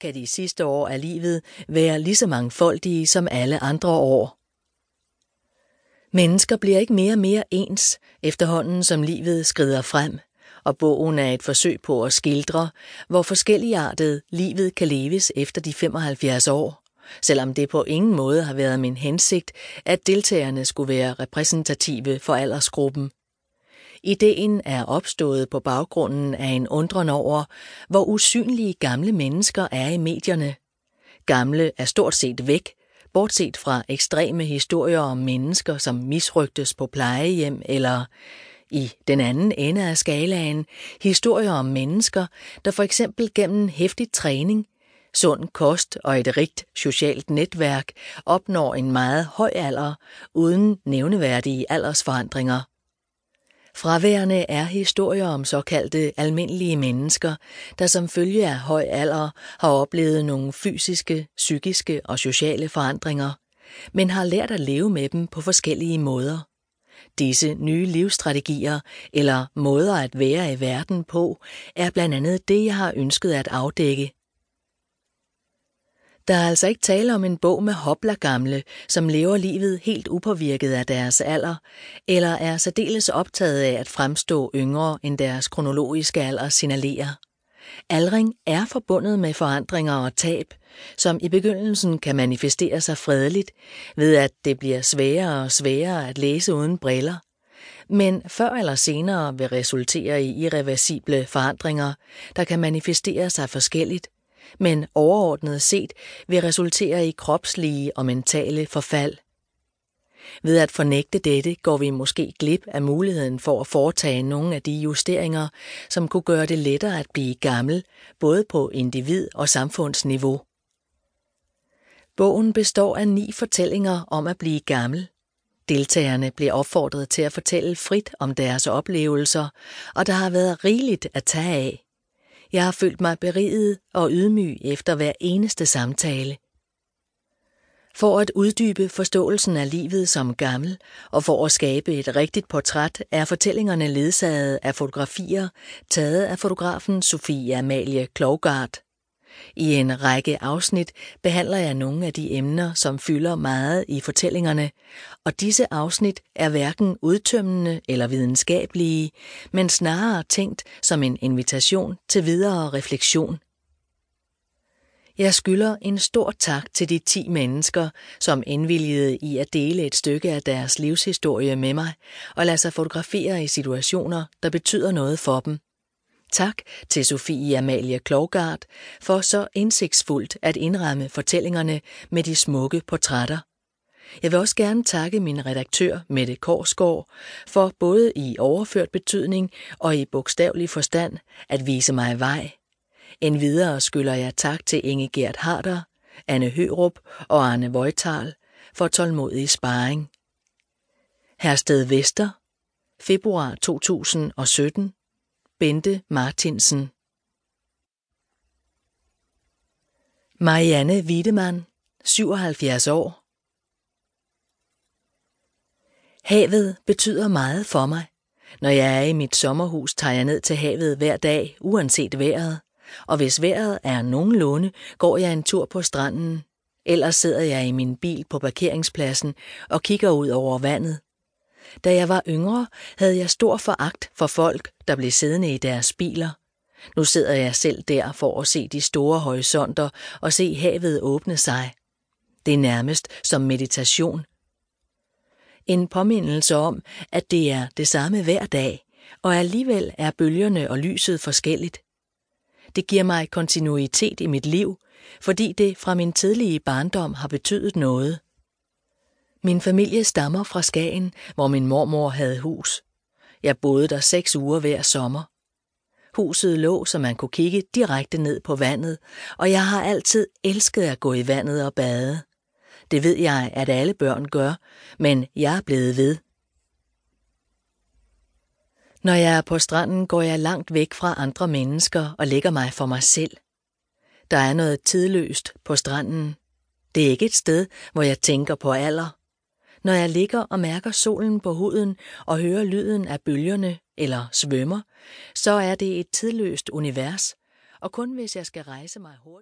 kan de sidste år af livet være lige så mangfoldige som alle andre år. Mennesker bliver ikke mere og mere ens, efterhånden som livet skrider frem, og bogen er et forsøg på at skildre, hvor forskelligartet livet kan leves efter de 75 år, selvom det på ingen måde har været min hensigt, at deltagerne skulle være repræsentative for aldersgruppen. Ideen er opstået på baggrunden af en undren over, hvor usynlige gamle mennesker er i medierne. Gamle er stort set væk, bortset fra ekstreme historier om mennesker, som misrygtes på plejehjem, eller i den anden ende af skalaen historier om mennesker, der for eksempel gennem hæftig træning, sund kost og et rigt socialt netværk opnår en meget høj alder uden nævneværdige aldersforandringer. Fraværende er historier om såkaldte almindelige mennesker, der som følge af høj alder har oplevet nogle fysiske, psykiske og sociale forandringer, men har lært at leve med dem på forskellige måder. Disse nye livsstrategier eller måder at være i verden på, er blandt andet det, jeg har ønsket at afdække. Der er altså ikke tale om en bog med hopla gamle, som lever livet helt upåvirket af deres alder, eller er særdeles optaget af at fremstå yngre end deres kronologiske alder signalerer. Aldring er forbundet med forandringer og tab, som i begyndelsen kan manifestere sig fredeligt, ved at det bliver sværere og sværere at læse uden briller, men før eller senere vil resultere i irreversible forandringer, der kan manifestere sig forskelligt, men overordnet set vil resultere i kropslige og mentale forfald. Ved at fornægte dette går vi måske glip af muligheden for at foretage nogle af de justeringer, som kunne gøre det lettere at blive gammel, både på individ- og samfundsniveau. Bogen består af ni fortællinger om at blive gammel. Deltagerne bliver opfordret til at fortælle frit om deres oplevelser, og der har været rigeligt at tage af. Jeg har følt mig beriget og ydmyg efter hver eneste samtale. For at uddybe forståelsen af livet som gammel og for at skabe et rigtigt portræt er fortællingerne ledsaget af fotografier taget af fotografen Sofie Amalie Klogart. I en række afsnit behandler jeg nogle af de emner, som fylder meget i fortællingerne, og disse afsnit er hverken udtømmende eller videnskabelige, men snarere tænkt som en invitation til videre refleksion. Jeg skylder en stor tak til de 10 mennesker, som indvilligede i at dele et stykke af deres livshistorie med mig og lade sig fotografere i situationer, der betyder noget for dem. Tak til Sofie Amalie Klogart for så indsigtsfuldt at indramme fortællingerne med de smukke portrætter. Jeg vil også gerne takke min redaktør Mette Korsgaard for både i overført betydning og i bogstavelig forstand at vise mig vej. En videre skylder jeg tak til Inge Gert Harder, Anne Hørup og Arne Vojtal for tålmodig sparring. Hersted Vester, februar 2017 Bente Martinsen Marianne Wiedemann, 77 år Havet betyder meget for mig. Når jeg er i mit sommerhus, tager jeg ned til havet hver dag, uanset vejret. Og hvis vejret er nogenlunde, går jeg en tur på stranden. Ellers sidder jeg i min bil på parkeringspladsen og kigger ud over vandet. Da jeg var yngre, havde jeg stor foragt for folk, der blev siddende i deres biler. Nu sidder jeg selv der for at se de store horisonter og se havet åbne sig. Det er nærmest som meditation. En påmindelse om, at det er det samme hver dag, og alligevel er bølgerne og lyset forskelligt. Det giver mig kontinuitet i mit liv, fordi det fra min tidlige barndom har betydet noget. Min familie stammer fra Skagen, hvor min mormor havde hus. Jeg boede der seks uger hver sommer. Huset lå, så man kunne kigge direkte ned på vandet, og jeg har altid elsket at gå i vandet og bade. Det ved jeg, at alle børn gør, men jeg er blevet ved. Når jeg er på stranden, går jeg langt væk fra andre mennesker og lægger mig for mig selv. Der er noget tidløst på stranden. Det er ikke et sted, hvor jeg tænker på alder. Når jeg ligger og mærker solen på huden og hører lyden af bølgerne eller svømmer, så er det et tidløst univers, og kun hvis jeg skal rejse mig hurtigt.